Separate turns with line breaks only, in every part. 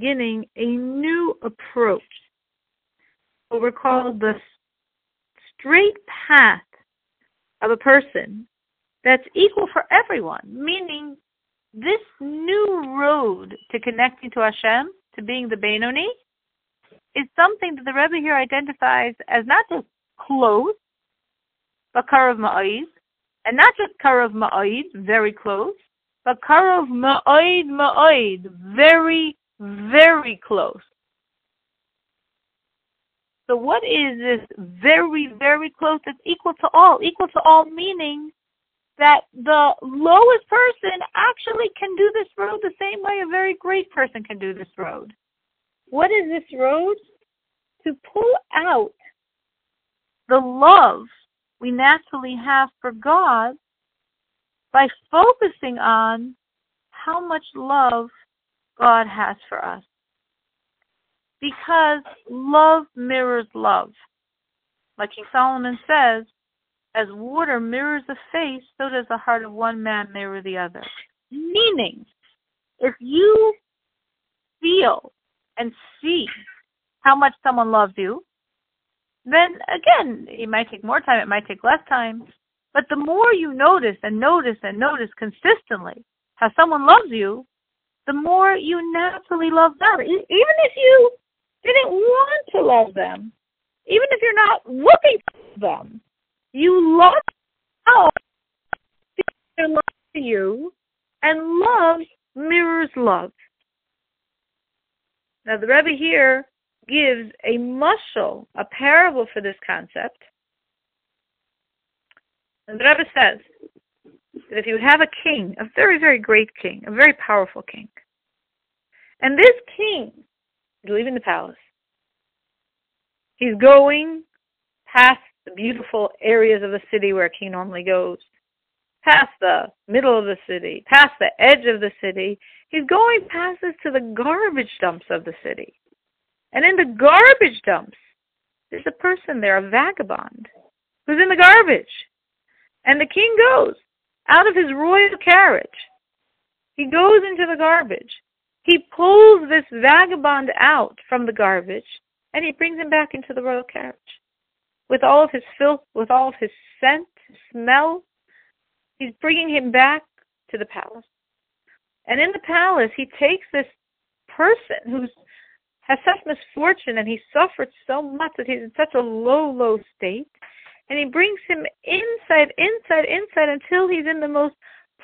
beginning a new approach, what we're called the straight path of a person that's equal for everyone, meaning this new road to connecting to Hashem, to being the Benoni, is something that the Rebbe here identifies as not just close, but Karav Ma'id, and not just Karav Ma'id, very close, but Karav Ma'id Ma'id, very, very close. So what is this very, very close that's equal to all? Equal to all meaning that the lowest person actually can do this road the same way a very great person can do this road. What is this road? To pull out the love we naturally have for God by focusing on how much love God has for us. Because love mirrors love. Like King Solomon says, as water mirrors a face, so does the heart of one man mirror the other. Meaning, if you feel and see how much someone loves you, then again, it might take more time, it might take less time. But the more you notice and notice and notice consistently how someone loves you, the more you naturally love them. Even if you didn't want to love them, even if you're not looking for them, you love how their love to you, and love mirrors love. Now the Rebbe here gives a mushal, a parable for this concept. And the Rebbe says that if you have a king, a very, very great king, a very powerful king, and this king is leaving the palace, he's going past the beautiful areas of the city where a king normally goes, past the middle of the city, past the edge of the city. He's going past this to the garbage dumps of the city. And in the garbage dumps, there's a person there, a vagabond, who's in the garbage. And the king goes out of his royal carriage. He goes into the garbage. He pulls this vagabond out from the garbage and he brings him back into the royal carriage. With all of his filth, with all of his scent, smell, he's bringing him back to the palace. And in the palace, he takes this person who's has such misfortune and he suffered so much that he's in such a low, low state. And he brings him inside, inside, inside until he's in the most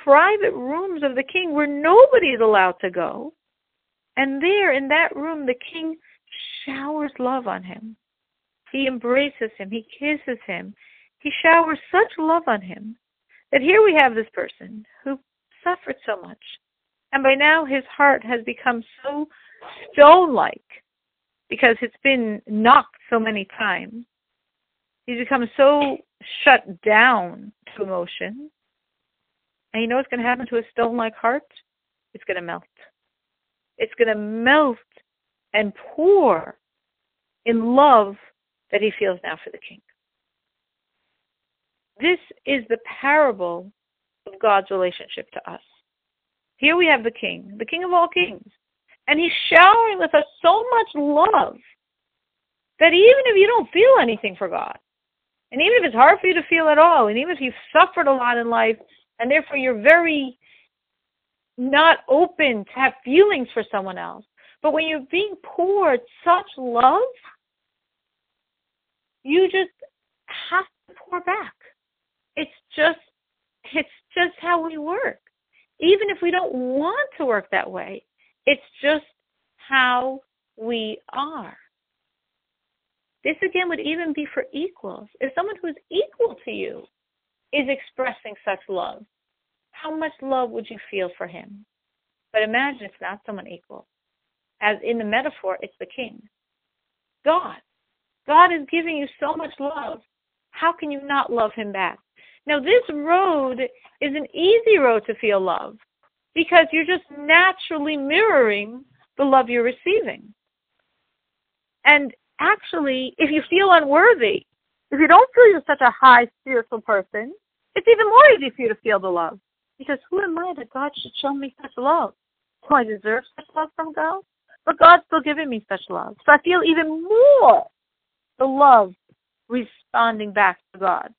private rooms of the king where nobody is allowed to go. And there in that room, the king showers love on him. He embraces him. He kisses him. He showers such love on him that here we have this person who suffered so much. And by now his heart has become so stone like because it's been knocked so many times. He's become so shut down to emotion. And you know what's going to happen to a stone like heart? It's going to melt. It's going to melt and pour in love that he feels now for the king. This is the parable of God's relationship to us. Here we have the king, the king of all kings. And he's showering with us so much love that even if you don't feel anything for God, and even if it's hard for you to feel at all, and even if you've suffered a lot in life, and therefore you're very not open to have feelings for someone else, but when you're being poured such love, you just have to pour back. It's just it's just how we work. Even if we don't want to work that way, it's just how we are. This again would even be for equals. If someone who's equal to you is expressing such love, how much love would you feel for him? But imagine it's not someone equal. As in the metaphor, it's the king. God. God is giving you so much love. How can you not love him back? Now, this road is an easy road to feel love because you're just naturally mirroring the love you're receiving. And actually, if you feel unworthy, if you don't feel you're such a high spiritual person, it's even more easy for you to feel the love. Because who am I that God should show me such love? Do I deserve such love from God? But God's still giving me such love. So I feel even more the love responding back to God.